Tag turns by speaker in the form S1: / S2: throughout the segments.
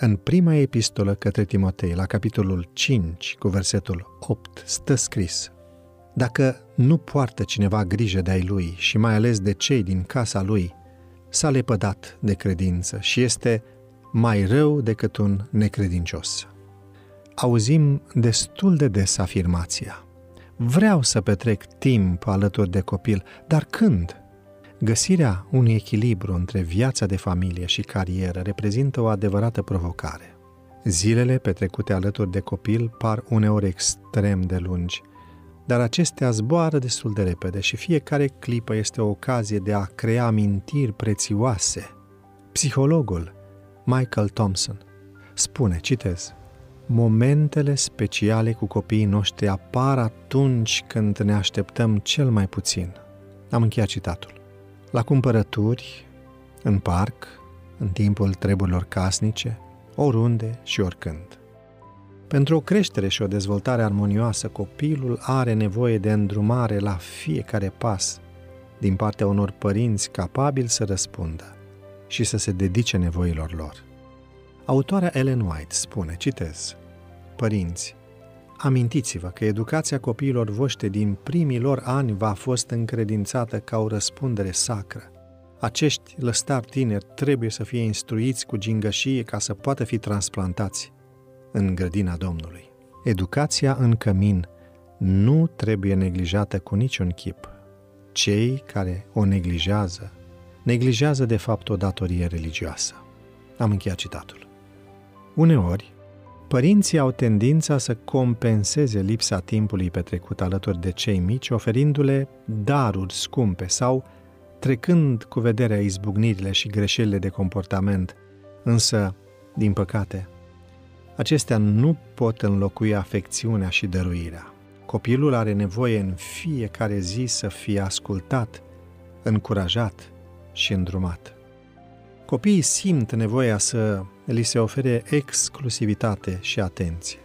S1: În prima epistolă către Timotei, la capitolul 5, cu versetul 8, stă scris Dacă nu poartă cineva grijă de ai lui și mai ales de cei din casa lui, s-a lepădat de credință și este mai rău decât un necredincios. Auzim destul de des afirmația. Vreau să petrec timp alături de copil, dar când? Găsirea unui echilibru între viața de familie și carieră reprezintă o adevărată provocare. Zilele petrecute alături de copil par uneori extrem de lungi, dar acestea zboară destul de repede și fiecare clipă este o ocazie de a crea amintiri prețioase. Psihologul Michael Thompson spune, citez, Momentele speciale cu copiii noștri apar atunci când ne așteptăm cel mai puțin. Am încheiat citatul la cumpărături, în parc, în timpul treburilor casnice, oriunde și oricând. Pentru o creștere și o dezvoltare armonioasă, copilul are nevoie de îndrumare la fiecare pas din partea unor părinți capabili să răspundă și să se dedice nevoilor lor. Autoarea Ellen White spune, citez, Părinți, Amintiți-vă că educația copiilor voștri din primii lor ani va fost încredințată ca o răspundere sacră. Acești lăstari tineri trebuie să fie instruiți cu gingășie ca să poată fi transplantați în grădina Domnului. Educația în cămin nu trebuie neglijată cu niciun chip. Cei care o neglijează, neglijează de fapt o datorie religioasă. Am încheiat citatul. Uneori, Părinții au tendința să compenseze lipsa timpului petrecut alături de cei mici, oferindu-le daruri scumpe sau trecând cu vederea izbucnirile și greșelile de comportament, însă, din păcate, acestea nu pot înlocui afecțiunea și dăruirea. Copilul are nevoie în fiecare zi să fie ascultat, încurajat și îndrumat. Copiii simt nevoia să li se ofere exclusivitate și atenție.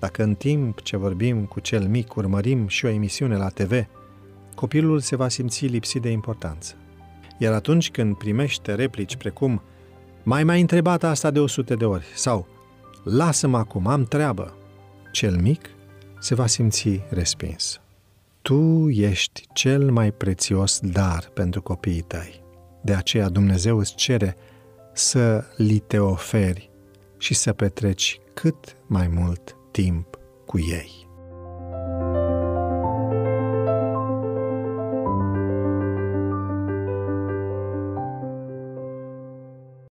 S1: Dacă în timp ce vorbim cu cel mic urmărim și o emisiune la TV, copilul se va simți lipsit de importanță. Iar atunci când primește replici precum mai mai întrebat asta de 100 de ori sau lasă-mă acum, am treabă, cel mic se va simți respins. Tu ești cel mai prețios dar pentru copiii tăi. De aceea Dumnezeu îți cere să li te oferi și să petreci cât mai mult timp cu ei.